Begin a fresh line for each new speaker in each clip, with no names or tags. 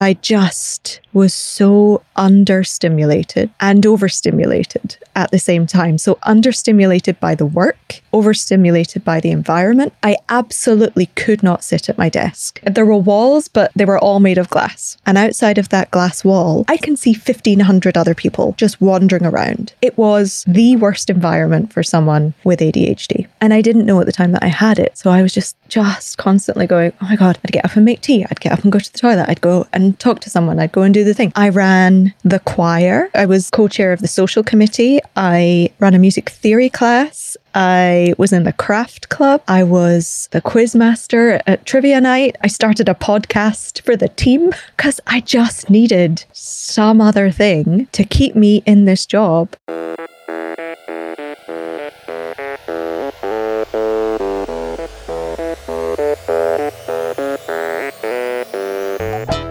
I just was so understimulated and overstimulated at the same time. So, understimulated by the work, overstimulated by the environment. I absolutely could not sit at my desk. There were walls, but they were all made of glass. And outside of that glass wall, I can see 1,500 other people just wandering around. It was the worst environment for someone with ADHD. And I didn't know at the time that I had it. So, I was just, just constantly going, oh my God, I'd get up and make tea. I'd get up and go to the toilet. I'd go and talk to someone. I'd go and do the thing. I ran the choir. I was co chair of the social committee. I ran a music theory class. I was in the craft club. I was the quiz master at trivia night. I started a podcast for the team because I just needed some other thing to keep me in this job.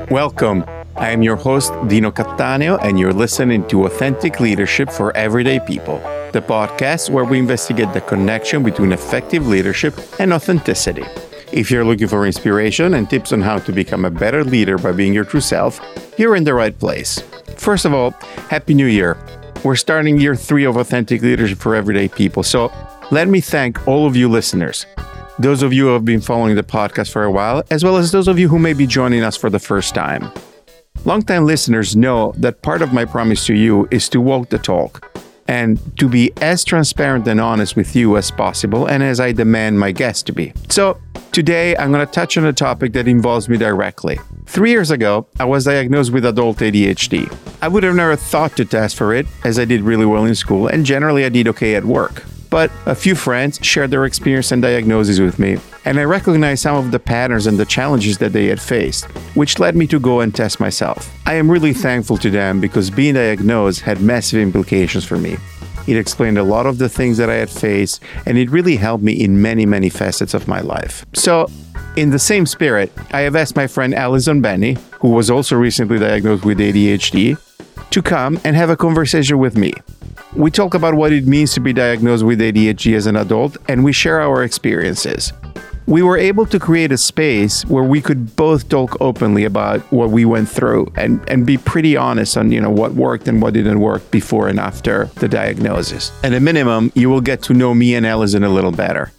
Welcome. I am your host, Dino Cattaneo, and you're listening to Authentic Leadership for Everyday People, the podcast where we investigate the connection between effective leadership and authenticity. If you're looking for inspiration and tips on how to become a better leader by being your true self, you're in the right place. First of all, Happy New Year. We're starting year three of Authentic Leadership for Everyday People, so let me thank all of you listeners those of you who have been following the podcast for a while, as well as those of you who may be joining us for the first time. Longtime listeners know that part of my promise to you is to walk the talk and to be as transparent and honest with you as possible and as I demand my guests to be. So, today I'm going to touch on a topic that involves me directly. Three years ago, I was diagnosed with adult ADHD. I would have never thought to test for it, as I did really well in school and generally I did okay at work. But a few friends shared their experience and diagnosis with me, and I recognized some of the patterns and the challenges that they had faced, which led me to go and test myself. I am really thankful to them because being diagnosed had massive implications for me. It explained a lot of the things that I had faced, and it really helped me in many, many facets of my life. So, in the same spirit, I have asked my friend Allison Bennie, who was also recently diagnosed with ADHD, to come and have a conversation with me. We talk about what it means to be diagnosed with ADHD as an adult, and we share our experiences. We were able to create a space where we could both talk openly about what we went through and, and be pretty honest on you know what worked and what didn't work before and after the diagnosis. At a minimum, you will get to know me and Allison a little better.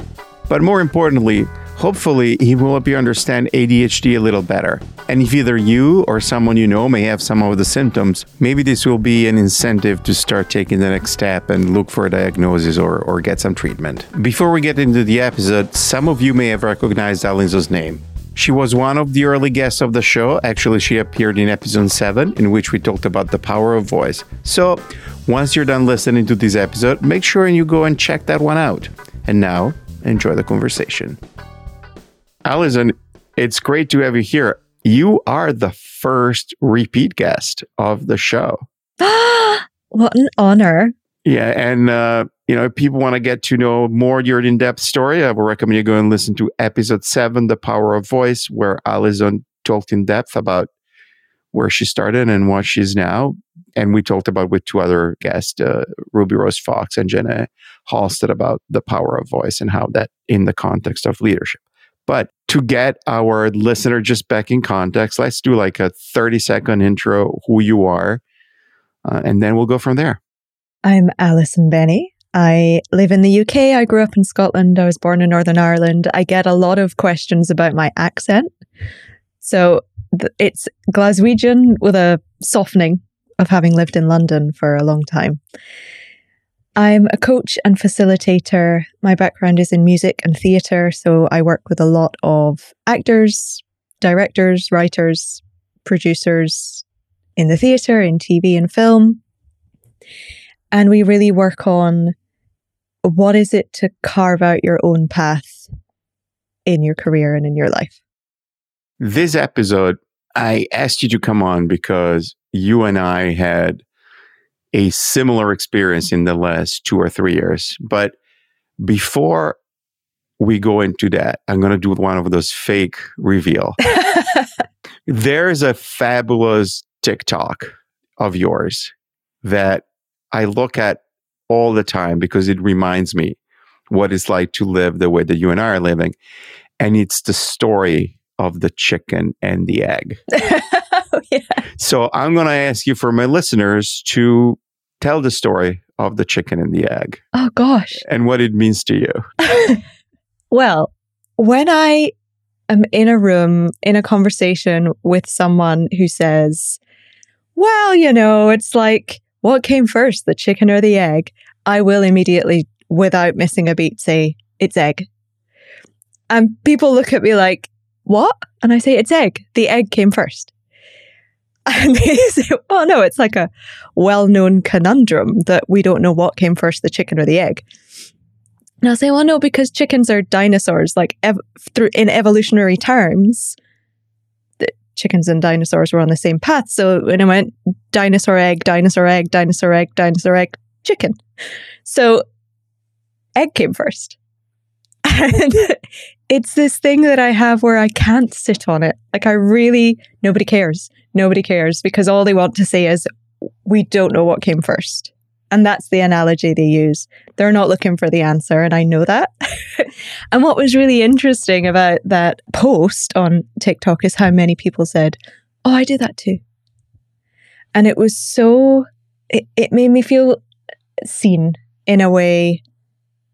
But more importantly, Hopefully, he will help you understand ADHD a little better. And if either you or someone you know may have some of the symptoms, maybe this will be an incentive to start taking the next step and look for a diagnosis or, or get some treatment. Before we get into the episode, some of you may have recognized Allison's name. She was one of the early guests of the show. Actually, she appeared in episode 7, in which we talked about the power of voice. So, once you're done listening to this episode, make sure you go and check that one out. And now, enjoy the conversation. Allison, it's great to have you here. You are the first repeat guest of the show.
what an honor.
Yeah. And, uh, you know, if people want to get to know more your in depth story, I would recommend you go and listen to episode seven, The Power of Voice, where Allison talked in depth about where she started and what she's now. And we talked about with two other guests, uh, Ruby Rose Fox and Jenna Halstead, about the power of voice and how that in the context of leadership. But to get our listener just back in context, let's do like a 30 second intro, who you are, uh, and then we'll go from there.
I'm Allison Bennie. I live in the UK. I grew up in Scotland. I was born in Northern Ireland. I get a lot of questions about my accent. So th- it's Glaswegian with a softening of having lived in London for a long time. I'm a coach and facilitator. My background is in music and theatre, so I work with a lot of actors, directors, writers, producers in the theatre, in TV and film. And we really work on what is it to carve out your own path in your career and in your life.
This episode, I asked you to come on because you and I had a similar experience in the last two or three years. But before we go into that, I'm going to do one of those fake reveal. There's a fabulous TikTok of yours that I look at all the time because it reminds me what it's like to live the way that you and I are living. And it's the story of the chicken and the egg.
oh,
So I'm going to ask you for my listeners to tell the story of the chicken and the egg.
Oh, gosh.
And what it means to you.
well, when I am in a room in a conversation with someone who says, well, you know, it's like, what came first, the chicken or the egg? I will immediately, without missing a beat, say, it's egg. And people look at me like, what? And I say, it's egg. The egg came first. And they say, well, no, it's like a well known conundrum that we don't know what came first, the chicken or the egg. And I'll say, well, no, because chickens are dinosaurs, like ev- through, in evolutionary terms, the chickens and dinosaurs were on the same path. So when I went dinosaur egg, dinosaur egg, dinosaur egg, dinosaur egg, chicken. So egg came first. And it's this thing that I have where I can't sit on it. Like I really, nobody cares. Nobody cares because all they want to say is, we don't know what came first. And that's the analogy they use. They're not looking for the answer. And I know that. and what was really interesting about that post on TikTok is how many people said, Oh, I do that too. And it was so, it, it made me feel seen in a way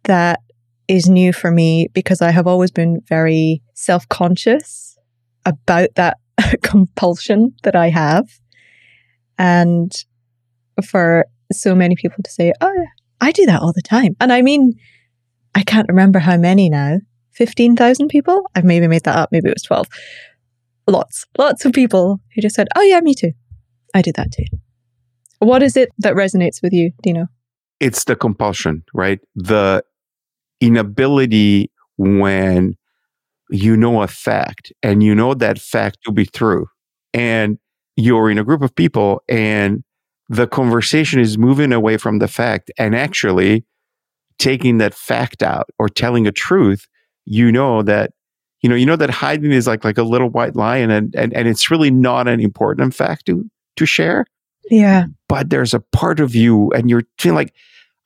that is new for me because I have always been very self conscious about that compulsion that I have. And for so many people to say, Oh, I do that all the time. And I mean, I can't remember how many now 15,000 people? I've maybe made that up. Maybe it was 12. Lots, lots of people who just said, Oh, yeah, me too. I do that too. What is it that resonates with you, Dino?
It's the compulsion, right? The inability when you know a fact and you know that fact to be true and you're in a group of people and the conversation is moving away from the fact and actually taking that fact out or telling a truth you know that you know you know that hiding is like like a little white line and and, and it's really not an important fact to to share
yeah
but there's a part of you and you're feeling like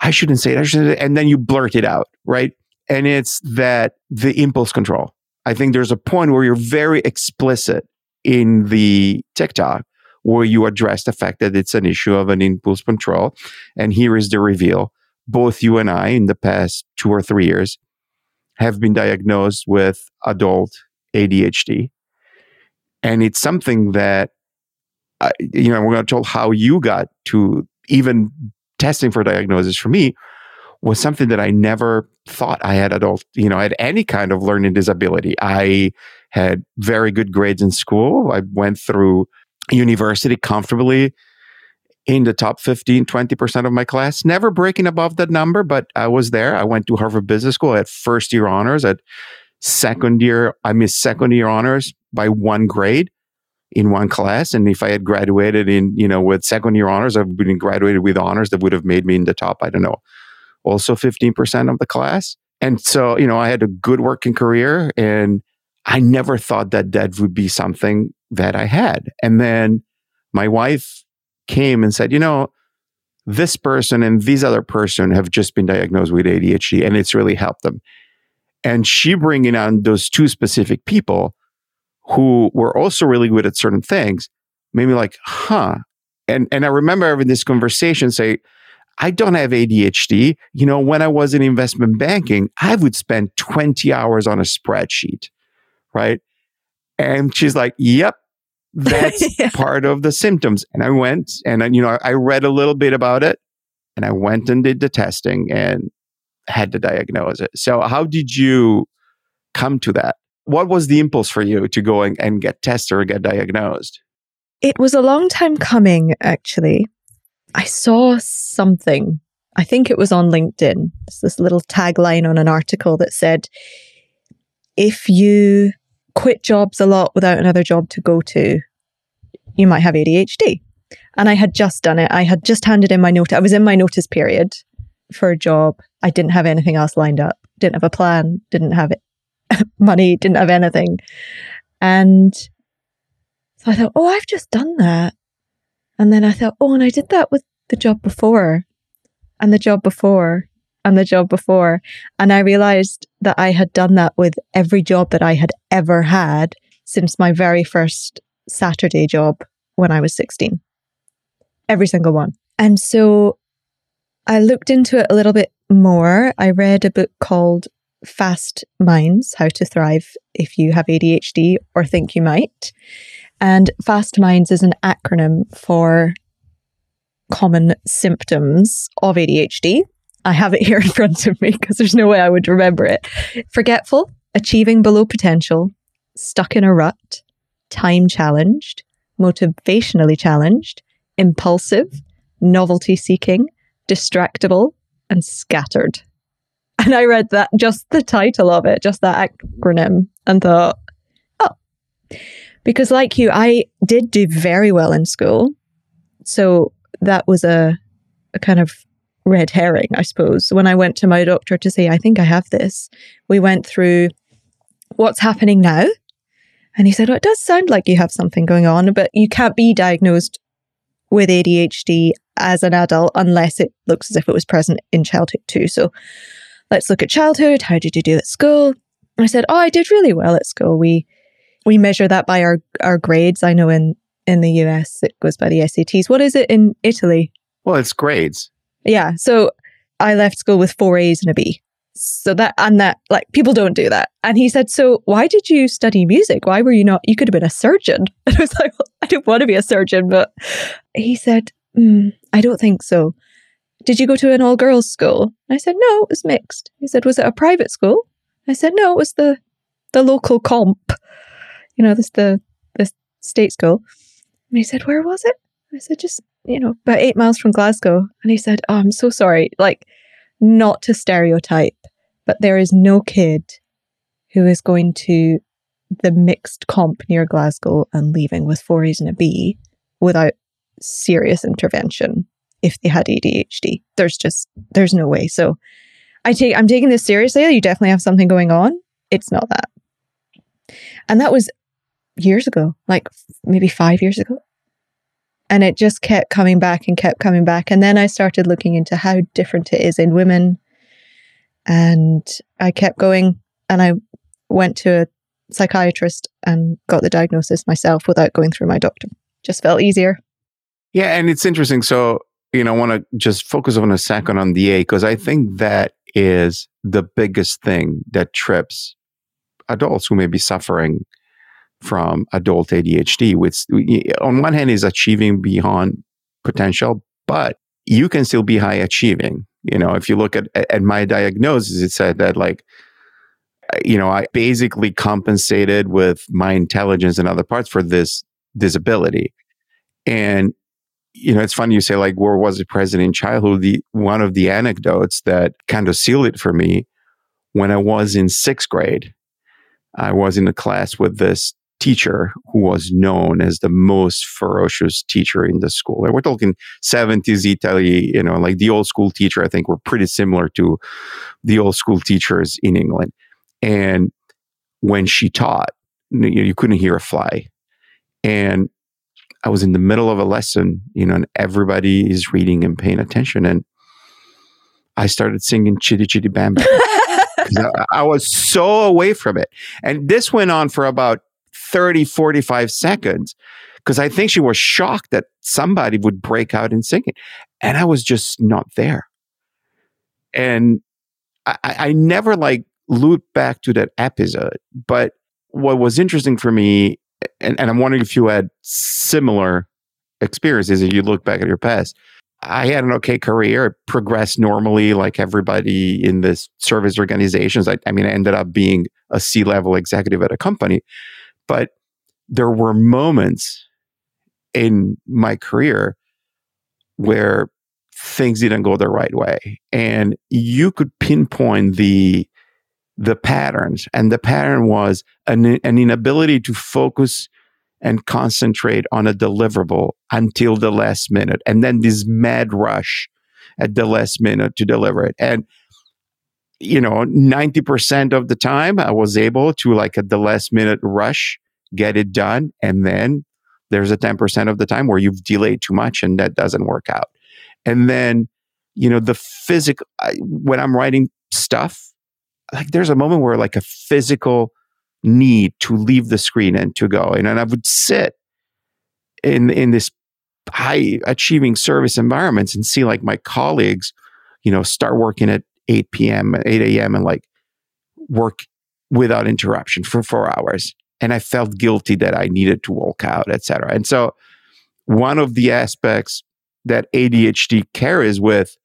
I shouldn't say it. I shouldn't. And then you blurt it out, right? And it's that the impulse control. I think there's a point where you're very explicit in the TikTok where you address the fact that it's an issue of an impulse control. And here is the reveal. Both you and I, in the past two or three years, have been diagnosed with adult ADHD. And it's something that, uh, you know, we're going to tell how you got to even testing for diagnosis for me was something that I never thought I had adult, you know, I had any kind of learning disability. I had very good grades in school. I went through university comfortably in the top 15, 20% of my class, never breaking above that number, but I was there. I went to Harvard Business School at first year honors, at second year, I missed second year honors by one grade in one class. And if I had graduated in, you know, with second year honors, I would have been graduated with honors that would have made me in the top, I don't know, also 15% of the class. And so, you know, I had a good working career and I never thought that that would be something that I had. And then my wife came and said, you know, this person and this other person have just been diagnosed with ADHD and it's really helped them. And she bringing on those two specific people who were also really good at certain things made me like, huh. And and I remember having this conversation say, I don't have ADHD. You know, when I was in investment banking, I would spend 20 hours on a spreadsheet, right? And she's like, yep, that's yeah. part of the symptoms. And I went and, you know, I read a little bit about it and I went and did the testing and had to diagnose it. So, how did you come to that? what was the impulse for you to go and, and get tested or get diagnosed?
It was a long time coming, actually. I saw something. I think it was on LinkedIn. It's this little tagline on an article that said, if you quit jobs a lot without another job to go to, you might have ADHD. And I had just done it. I had just handed in my notice. I was in my notice period for a job. I didn't have anything else lined up, didn't have a plan, didn't have money, didn't have anything. And so I thought, oh, I've just done that. And then I thought, oh, and I did that with the job before and the job before and the job before. And I realized that I had done that with every job that I had ever had since my very first Saturday job when I was 16. Every single one. And so I looked into it a little bit more. I read a book called Fast Minds How to Thrive If You Have ADHD or Think You Might. And Fast Minds is an acronym for common symptoms of ADHD. I have it here in front of me because there's no way I would remember it. Forgetful, achieving below potential, stuck in a rut, time challenged, motivationally challenged, impulsive, novelty seeking, distractible, and scattered. And I read that just the title of it, just that acronym, and thought, oh, because like you, I did do very well in school. So that was a, a kind of red herring, I suppose. When I went to my doctor to say, I think I have this, we went through what's happening now. And he said, oh, it does sound like you have something going on, but you can't be diagnosed with ADHD as an adult unless it looks as if it was present in childhood too. So let's look at childhood. How did you do at school? I said, Oh, I did really well at school. We we measure that by our, our grades. I know in, in the US it goes by the SATs. What is it in Italy?
Well, it's grades.
Yeah. So I left school with four A's and a B. So that, and that, like, people don't do that. And he said, So why did you study music? Why were you not, you could have been a surgeon. And I was like, well, I didn't want to be a surgeon, but he said, mm, I don't think so. Did you go to an all girls school? I said, No, it was mixed. He said, Was it a private school? I said, No, it was the, the local comp. You know, this, the, the state school. And he said, Where was it? I said, Just, you know, about eight miles from Glasgow. And he said, Oh, I'm so sorry. Like, not to stereotype, but there is no kid who is going to the mixed comp near Glasgow and leaving with four A's and a B without serious intervention if they had ADHD. There's just there's no way. So I take I'm taking this seriously. You definitely have something going on. It's not that. And that was years ago, like maybe 5 years ago. And it just kept coming back and kept coming back. And then I started looking into how different it is in women. And I kept going and I went to a psychiatrist and got the diagnosis myself without going through my doctor. Just felt easier.
Yeah, and it's interesting. So, you know, I want to just focus on a second on the A because I think that is the biggest thing that trips adults who may be suffering from adult ADHD, which on one hand is achieving beyond potential, but you can still be high achieving. You know, if you look at, at my diagnosis, it said that like, you know, I basically compensated with my intelligence and other parts for this disability. And, you know, it's funny you say like, where was it present in childhood? The, one of the anecdotes that kind of sealed it for me when I was in sixth grade, I was in a class with this teacher who was known as the most ferocious teacher in the school. And we're talking 70s Italy, you know, like the old school teacher, I think were pretty similar to the old school teachers in England. And when she taught, you, you couldn't hear a fly. And I was in the middle of a lesson, you know, and everybody is reading and paying attention. And I started singing Chitty Chitty Bang Bang. I, I was so away from it. And this went on for about 30, 45 seconds because I think she was shocked that somebody would break out and sing it. And I was just not there. And I, I never like looped back to that episode. But what was interesting for me, and, and I'm wondering if you had similar experiences if you look back at your past. I had an okay career, progressed normally like everybody in this service organizations. I, I mean, I ended up being a C level executive at a company. But there were moments in my career where things didn't go the right way. And you could pinpoint the the patterns. And the pattern was an, an inability to focus and concentrate on a deliverable until the last minute. And then this mad rush at the last minute to deliver it. And you know, 90% of the time I was able to like at the last minute rush, get it done. And then there's a 10% of the time where you've delayed too much and that doesn't work out. And then, you know, the physical, when I'm writing stuff, like there's a moment where like a physical need to leave the screen and to go. And, and I would sit in in this high achieving service environments and see like my colleagues, you know, start working at 8 p.m., 8 a.m. and like work without interruption for four hours. And I felt guilty that I needed to walk out, etc. And so one of the aspects that ADHD carries with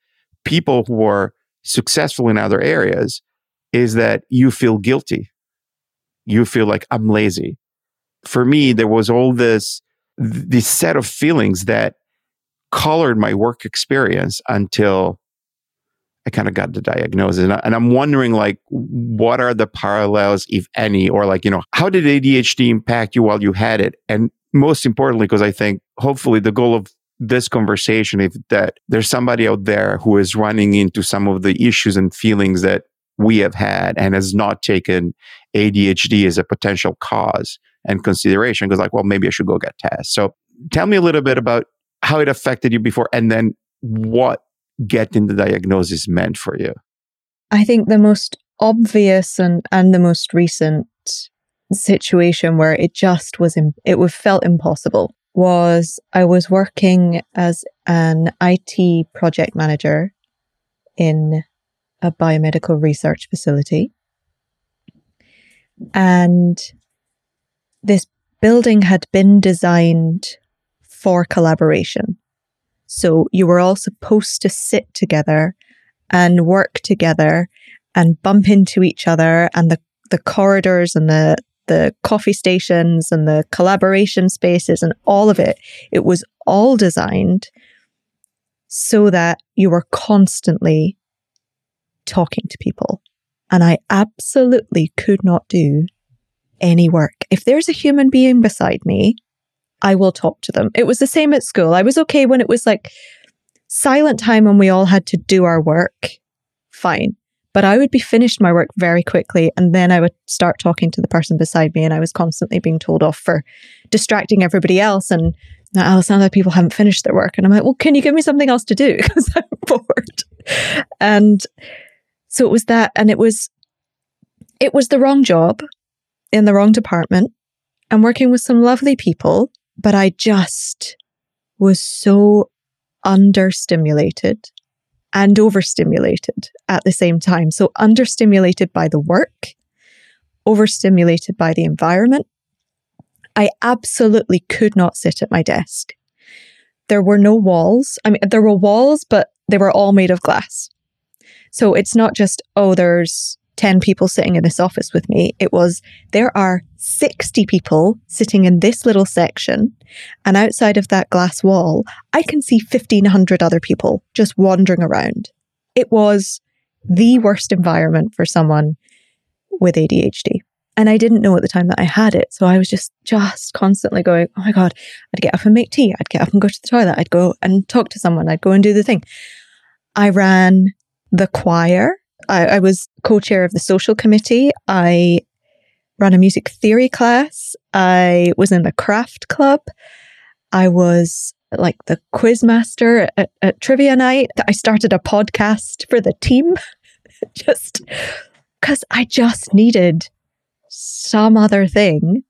people who are successful in other areas is that you feel guilty. You feel like I'm lazy. For me, there was all this this set of feelings that colored my work experience until I kind of got the diagnosis. And, I, and I'm wondering, like, what are the parallels, if any, or like, you know, how did ADHD impact you while you had it? And most importantly, because I think hopefully the goal of this conversation is that there's somebody out there who is running into some of the issues and feelings that we have had and has not taken ADHD as a potential cause and consideration because like well maybe i should go get tests so tell me a little bit about how it affected you before and then what getting the diagnosis meant for you
i think the most obvious and and the most recent situation where it just was Im- it was felt impossible was i was working as an it project manager in a biomedical research facility and this building had been designed for collaboration. So you were all supposed to sit together and work together and bump into each other and the, the corridors and the, the coffee stations and the collaboration spaces and all of it. It was all designed so that you were constantly talking to people. And I absolutely could not do any work. If there's a human being beside me, I will talk to them. It was the same at school. I was okay when it was like silent time when we all had to do our work. Fine. But I would be finished my work very quickly and then I would start talking to the person beside me and I was constantly being told off for distracting everybody else and now, some other people haven't finished their work. And I'm like, well, can you give me something else to do? Because I'm bored. And so it was that. And it was, it was the wrong job in the wrong department. I'm working with some lovely people, but I just was so understimulated and overstimulated at the same time. So understimulated by the work, overstimulated by the environment. I absolutely could not sit at my desk. There were no walls. I mean, there were walls, but they were all made of glass. So it's not just, oh, there's 10 people sitting in this office with me. It was, there are 60 people sitting in this little section. And outside of that glass wall, I can see 1500 other people just wandering around. It was the worst environment for someone with ADHD. And I didn't know at the time that I had it. So I was just, just constantly going, Oh my God, I'd get up and make tea. I'd get up and go to the toilet. I'd go and talk to someone. I'd go and do the thing. I ran the choir I, I was co-chair of the social committee. I ran a music theory class. I was in the craft club. I was like the quiz master at, at trivia night. I started a podcast for the team just because I just needed some other thing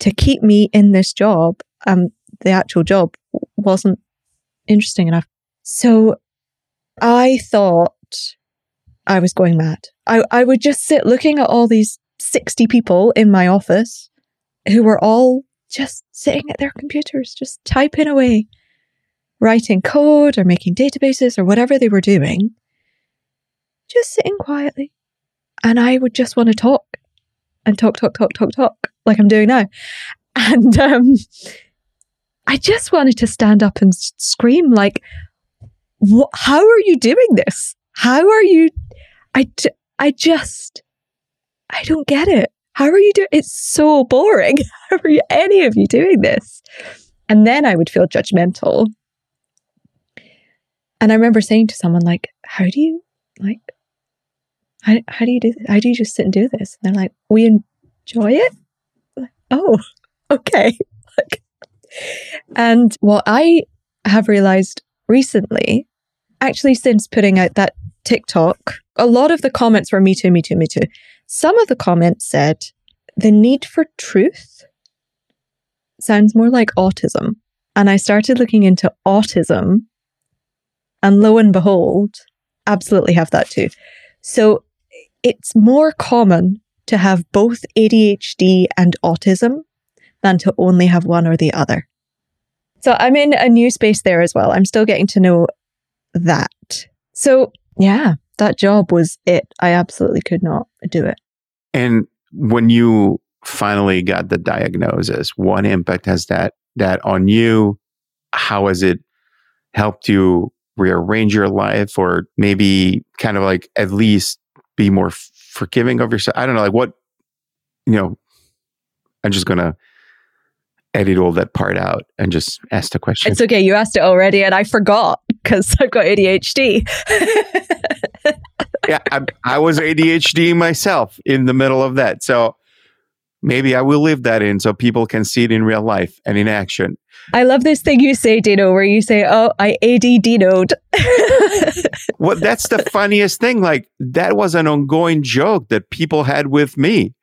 to keep me in this job. Um, the actual job wasn't interesting enough. So I thought I was going mad. I, I would just sit looking at all these 60 people in my office who were all just sitting at their computers, just typing away, writing code or making databases or whatever they were doing, just sitting quietly. And I would just want to talk and talk, talk, talk, talk, talk, like I'm doing now. And um, I just wanted to stand up and scream, like, what, how are you doing this? How are you I, I just, I don't get it. How are you doing? It's so boring. How are you, any of you doing this? And then I would feel judgmental. And I remember saying to someone like, how do you like, how, how do you do? How do you just sit and do this? And they're like, we enjoy it. Like, oh, okay. Like, and what I have realized recently, actually since putting out that TikTok, a lot of the comments were me too, me too, me too. Some of the comments said the need for truth sounds more like autism. And I started looking into autism, and lo and behold, absolutely have that too. So it's more common to have both ADHD and autism than to only have one or the other. So I'm in a new space there as well. I'm still getting to know that. So yeah, that job was it. I absolutely could not do it.
And when you finally got the diagnosis, what impact has that that on you? How has it helped you rearrange your life or maybe kind of like at least be more forgiving of yourself? I don't know, like what you know, I'm just gonna edit all that part out and just ask the question.
It's okay. You asked it already and I forgot because I've got ADHD.
yeah, I, I, was ADHD myself in the middle of that. So maybe I will leave that in so people can see it in real life and in action.
I love this thing you say, Dino, where you say, Oh, I ADD'd.
well, that's the funniest thing. Like, that was an ongoing joke that people had with me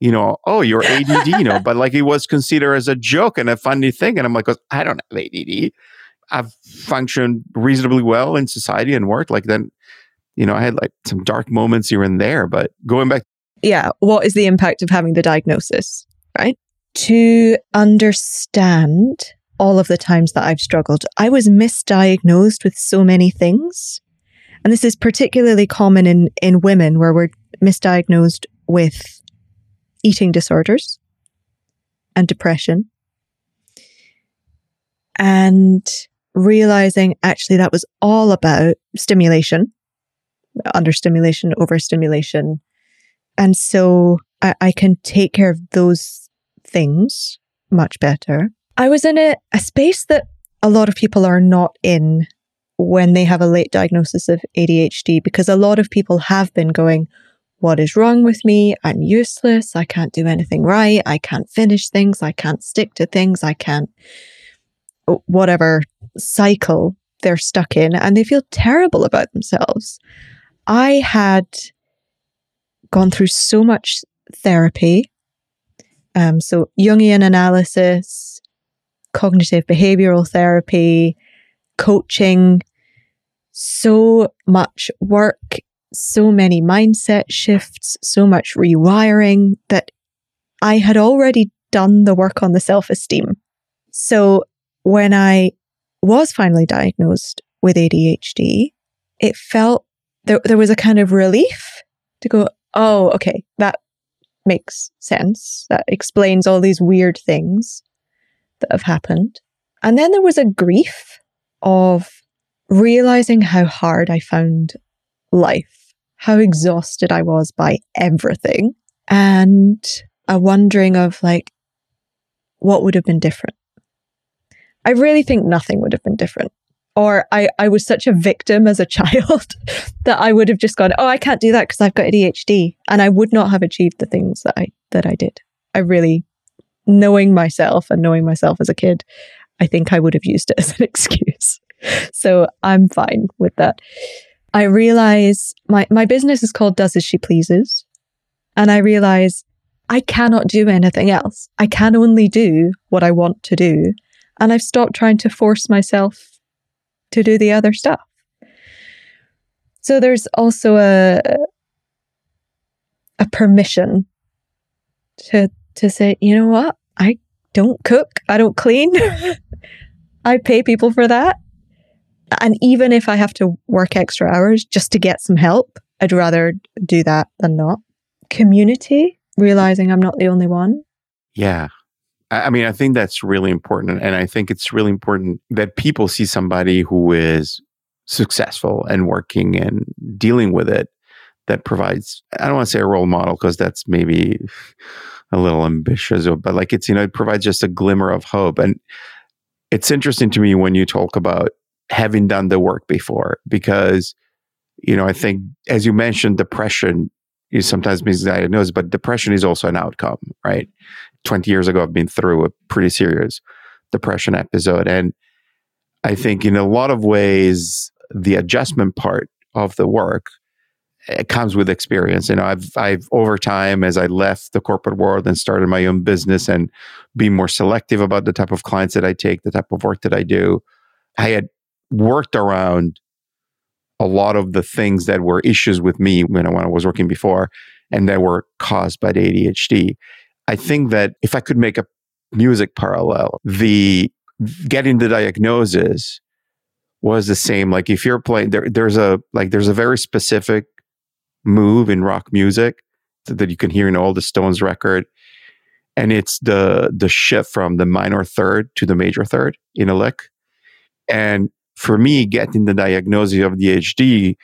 you know, oh, you're ADD, you know, but like it was considered as a joke and a funny thing. And I'm like, I don't have ADD. I've functioned reasonably well in society and work. Like then, you know, I had like some dark moments here and there, but going back.
Yeah. What is the impact of having the diagnosis, right? To understand all of the times that I've struggled, I was misdiagnosed with so many things. And this is particularly common in, in women where we're misdiagnosed with eating disorders and depression. And realizing actually that was all about stimulation, under understimulation, overstimulation. And so I, I can take care of those things much better. I was in a, a space that a lot of people are not in when they have a late diagnosis of ADHD because a lot of people have been going, what is wrong with me? I'm useless. I can't do anything right. I can't finish things. I can't stick to things. I can't, whatever cycle they're stuck in and they feel terrible about themselves. I had gone through so much therapy. Um, so Jungian analysis, cognitive behavioral therapy, coaching, so much work so many mindset shifts, so much rewiring that I had already done the work on the self esteem. So when I was finally diagnosed with ADHD, it felt there, there was a kind of relief to go, oh, okay, that makes sense. That explains all these weird things that have happened. And then there was a grief of realizing how hard I found life how exhausted I was by everything and a wondering of like, what would have been different? I really think nothing would have been different. Or I, I was such a victim as a child that I would have just gone, oh, I can't do that because I've got ADHD. And I would not have achieved the things that I, that I did. I really, knowing myself and knowing myself as a kid, I think I would have used it as an excuse. So I'm fine with that. I realize my, my business is called Does As She Pleases. And I realize I cannot do anything else. I can only do what I want to do. And I've stopped trying to force myself to do the other stuff. So there's also a, a permission to, to say, you know what? I don't cook. I don't clean. I pay people for that. And even if I have to work extra hours just to get some help, I'd rather do that than not. Community, realizing I'm not the only one.
Yeah. I mean, I think that's really important. And I think it's really important that people see somebody who is successful and working and dealing with it that provides, I don't want to say a role model because that's maybe a little ambitious, uh, but like it's, you know, it provides just a glimmer of hope. And it's interesting to me when you talk about having done the work before because you know i think as you mentioned depression is sometimes misdiagnosed but depression is also an outcome right 20 years ago i've been through a pretty serious depression episode and i think in a lot of ways the adjustment part of the work it comes with experience. You know, I've I've over time as I left the corporate world and started my own business and be more selective about the type of clients that I take, the type of work that I do. I had worked around a lot of the things that were issues with me when I, when I was working before and that were caused by the ADHD. I think that if I could make a music parallel, the getting the diagnosis was the same. Like if you're playing there, there's a like there's a very specific move in rock music that you can hear in all the Stones record, and it's the the shift from the minor third to the major third in a lick. And for me, getting the diagnosis of ADHD,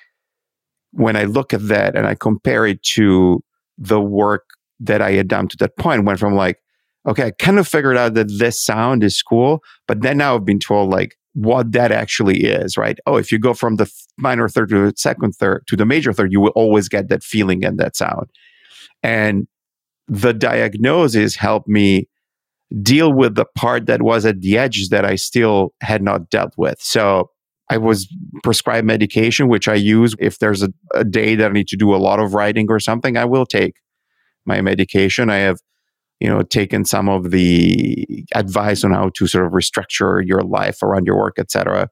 when I look at that and I compare it to the work that I had done to that point, went from like, okay, I kind of figured out that this sound is cool, but then now I've been told like what that actually is, right? Oh, if you go from the minor third to the second third to the major third, you will always get that feeling and that sound. And the diagnosis helped me deal with the part that was at the edge that I still had not dealt with. So I was prescribed medication, which I use if there's a, a day that I need to do a lot of writing or something, I will take my medication. I have you know taken some of the advice on how to sort of restructure your life around your work etc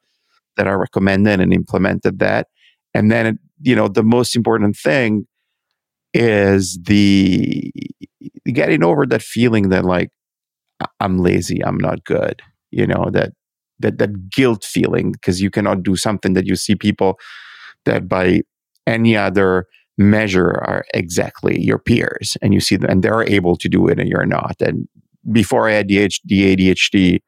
that i recommended and implemented that and then you know the most important thing is the getting over that feeling that like i'm lazy i'm not good you know that that that guilt feeling because you cannot do something that you see people that by any other measure are exactly your peers and you see them and they're able to do it and you're not and before i had the adhd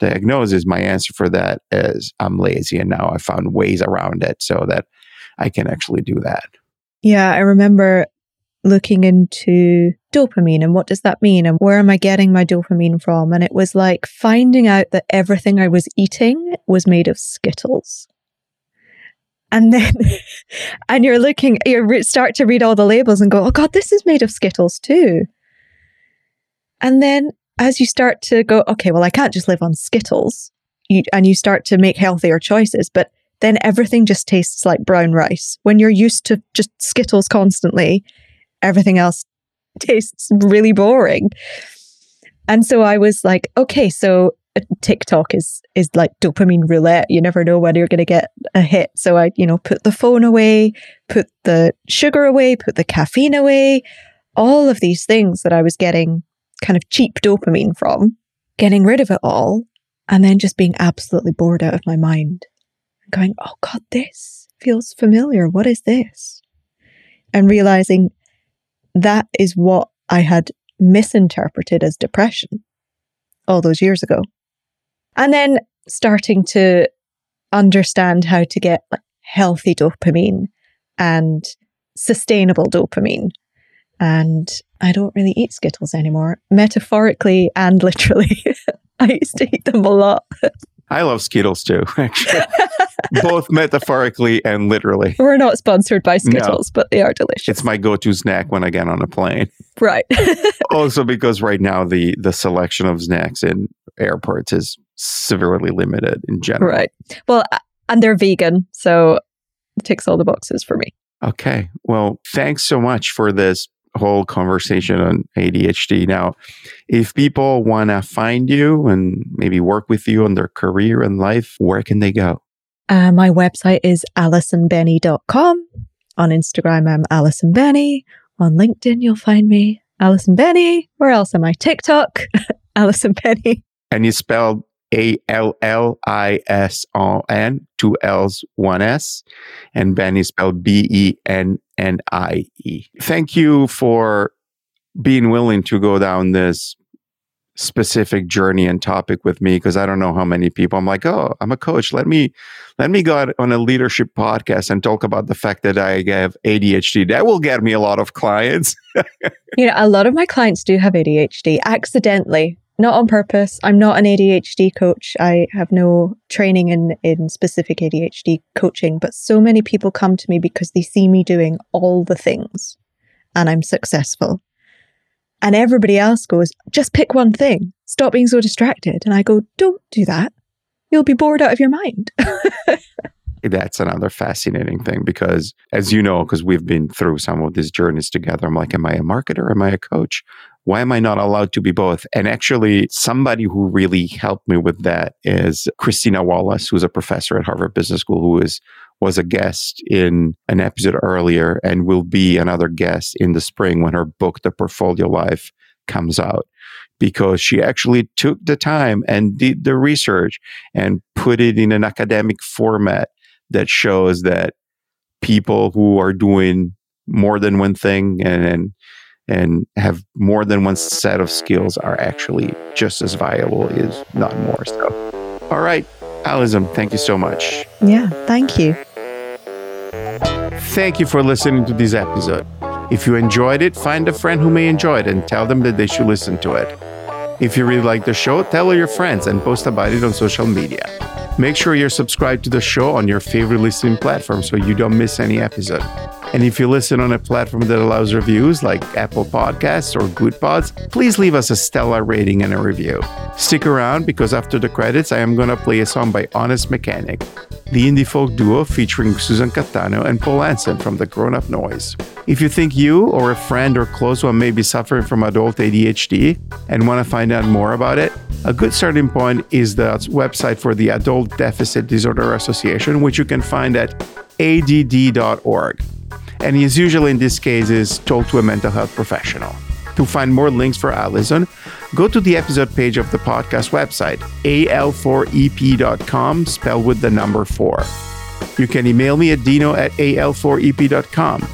diagnosis my answer for that is i'm lazy and now i found ways around it so that i can actually do that
yeah i remember looking into dopamine and what does that mean and where am I getting my dopamine from? And it was like finding out that everything I was eating was made of Skittles. And then, and you're looking, you start to read all the labels and go, oh God, this is made of Skittles too. And then as you start to go, okay, well, I can't just live on Skittles. You, and you start to make healthier choices, but then everything just tastes like brown rice. When you're used to just Skittles constantly, everything else tastes really boring. And so I was like, okay, so TikTok is is like dopamine roulette. You never know when you're going to get a hit. So I, you know, put the phone away, put the sugar away, put the caffeine away, all of these things that I was getting kind of cheap dopamine from, getting rid of it all, and then just being absolutely bored out of my mind. And going, oh God, this feels familiar. What is this? And realizing that is what I had misinterpreted as depression all those years ago. And then starting to understand how to get like, healthy dopamine and sustainable dopamine. And I don't really eat Skittles anymore, metaphorically and literally. I used to eat them a lot.
I love Skittles too, actually. Both metaphorically and literally.
We're not sponsored by Skittles, no. but they are delicious.
It's my go-to snack when I get on a plane.
Right.
also because right now the the selection of snacks in airports is severely limited in general.
Right. Well, and they're vegan, so it ticks all the boxes for me.
Okay. Well, thanks so much for this whole conversation on ADHD. Now, if people want to find you and maybe work with you on their career and life, where can they go?
Uh, my website is allisonbennie.com. On Instagram, I'm Allison Bennie. On LinkedIn, you'll find me Allison Bennie. Where else am I? TikTok, Allison Bennie.
And you spelled a L L I S O N, two L's, one S, and Bennie spelled B E N N I E. Thank you for being willing to go down this specific journey and topic with me because I don't know how many people I'm like, oh, I'm a coach. Let me let me go on a leadership podcast and talk about the fact that I have ADHD. That will get me a lot of clients.
you know, a lot of my clients do have ADHD accidentally not on purpose. I'm not an ADHD coach. I have no training in, in specific ADHD coaching, but so many people come to me because they see me doing all the things and I'm successful. And everybody else goes, just pick one thing. Stop being so distracted. And I go, don't do that. You'll be bored out of your mind.
that's another fascinating thing because, as you know, because we've been through some of these journeys together, I'm like, am I a marketer? Am I a coach? Why am I not allowed to be both? And actually, somebody who really helped me with that is Christina Wallace, who's a professor at Harvard Business School, who is was a guest in an episode earlier and will be another guest in the spring when her book, The Portfolio Life, comes out because she actually took the time and did the research and put it in an academic format that shows that people who are doing more than one thing and, and and have more than one set of skills are actually just as viable, is not more so. All right, Allison, thank you so much.
Yeah, thank you.
Thank you for listening to this episode. If you enjoyed it, find a friend who may enjoy it and tell them that they should listen to it. If you really like the show, tell all your friends and post about it on social media. Make sure you're subscribed to the show on your favorite listening platform so you don't miss any episode. And if you listen on a platform that allows reviews like Apple Podcasts or Goodpods, please leave us a stellar rating and a review. Stick around because after the credits, I am going to play a song by Honest Mechanic, the indie folk duo featuring Susan Cattaneo and Paul Hansen from the Grown Up Noise. If you think you or a friend or close one may be suffering from adult ADHD and want to find out more about it, a good starting point is the website for the Adult Deficit Disorder Association, which you can find at add.org and is usually in these cases told to a mental health professional. To find more links for Allison, go to the episode page of the podcast website, al4ep.com, spelled with the number 4. You can email me at dino at al4ep.com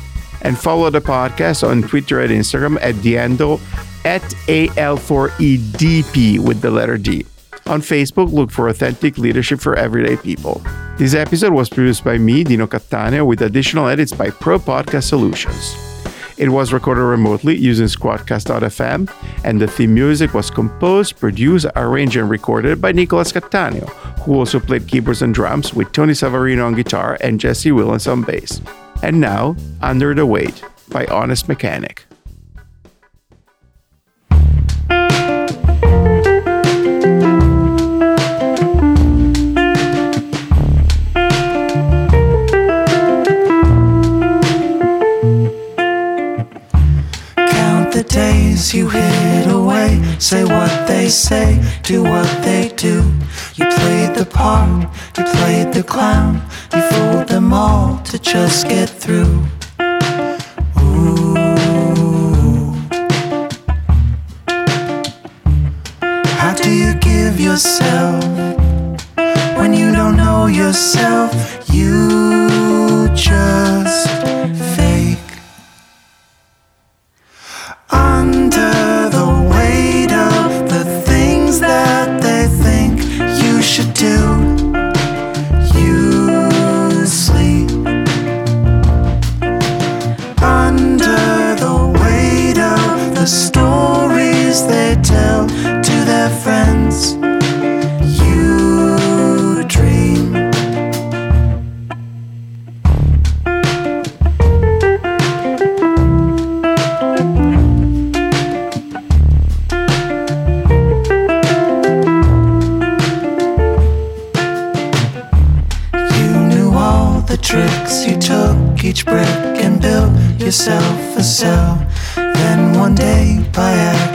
and follow the podcast on Twitter and Instagram at handle at al4edp with the letter D. On Facebook, look for Authentic Leadership for Everyday People. This episode was produced by me, Dino Cattaneo, with additional edits by Pro Podcast Solutions. It was recorded remotely using Squadcast.fm, and the theme music was composed, produced, arranged, and recorded by Nicolas Cattaneo, who also played keyboards and drums with Tony Savarino on guitar and Jesse Williams on bass. And now, Under the Weight by Honest Mechanic.
Days you hid away. Say what they say, do what they do. You played the part, you played the clown. You fooled them all to just get through. Ooh. How do you give yourself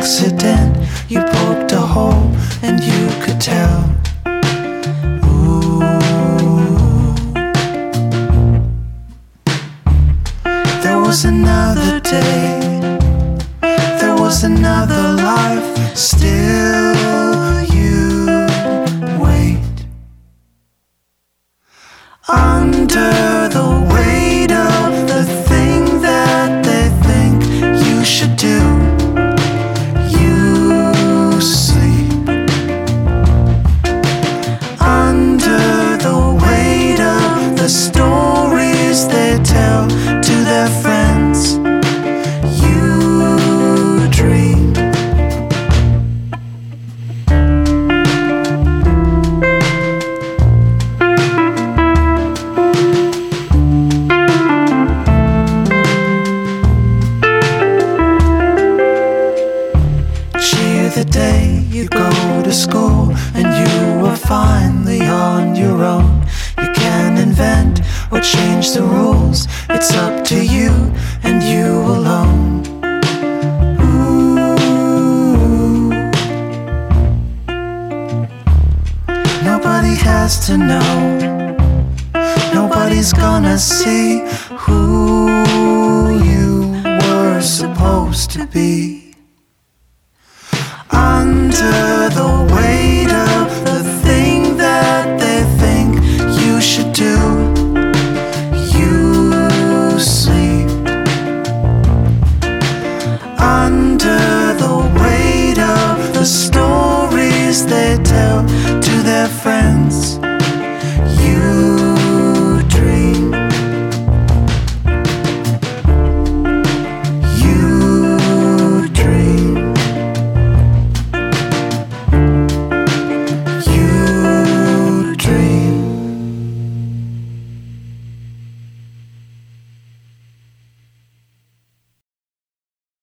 accident, you poked a hole and you could tell. Ooh. There was another day. There was another life. Still, change the rules. It's up to you and you alone. Nobody has to know. Nobody's gonna see who you were supposed to be. Under the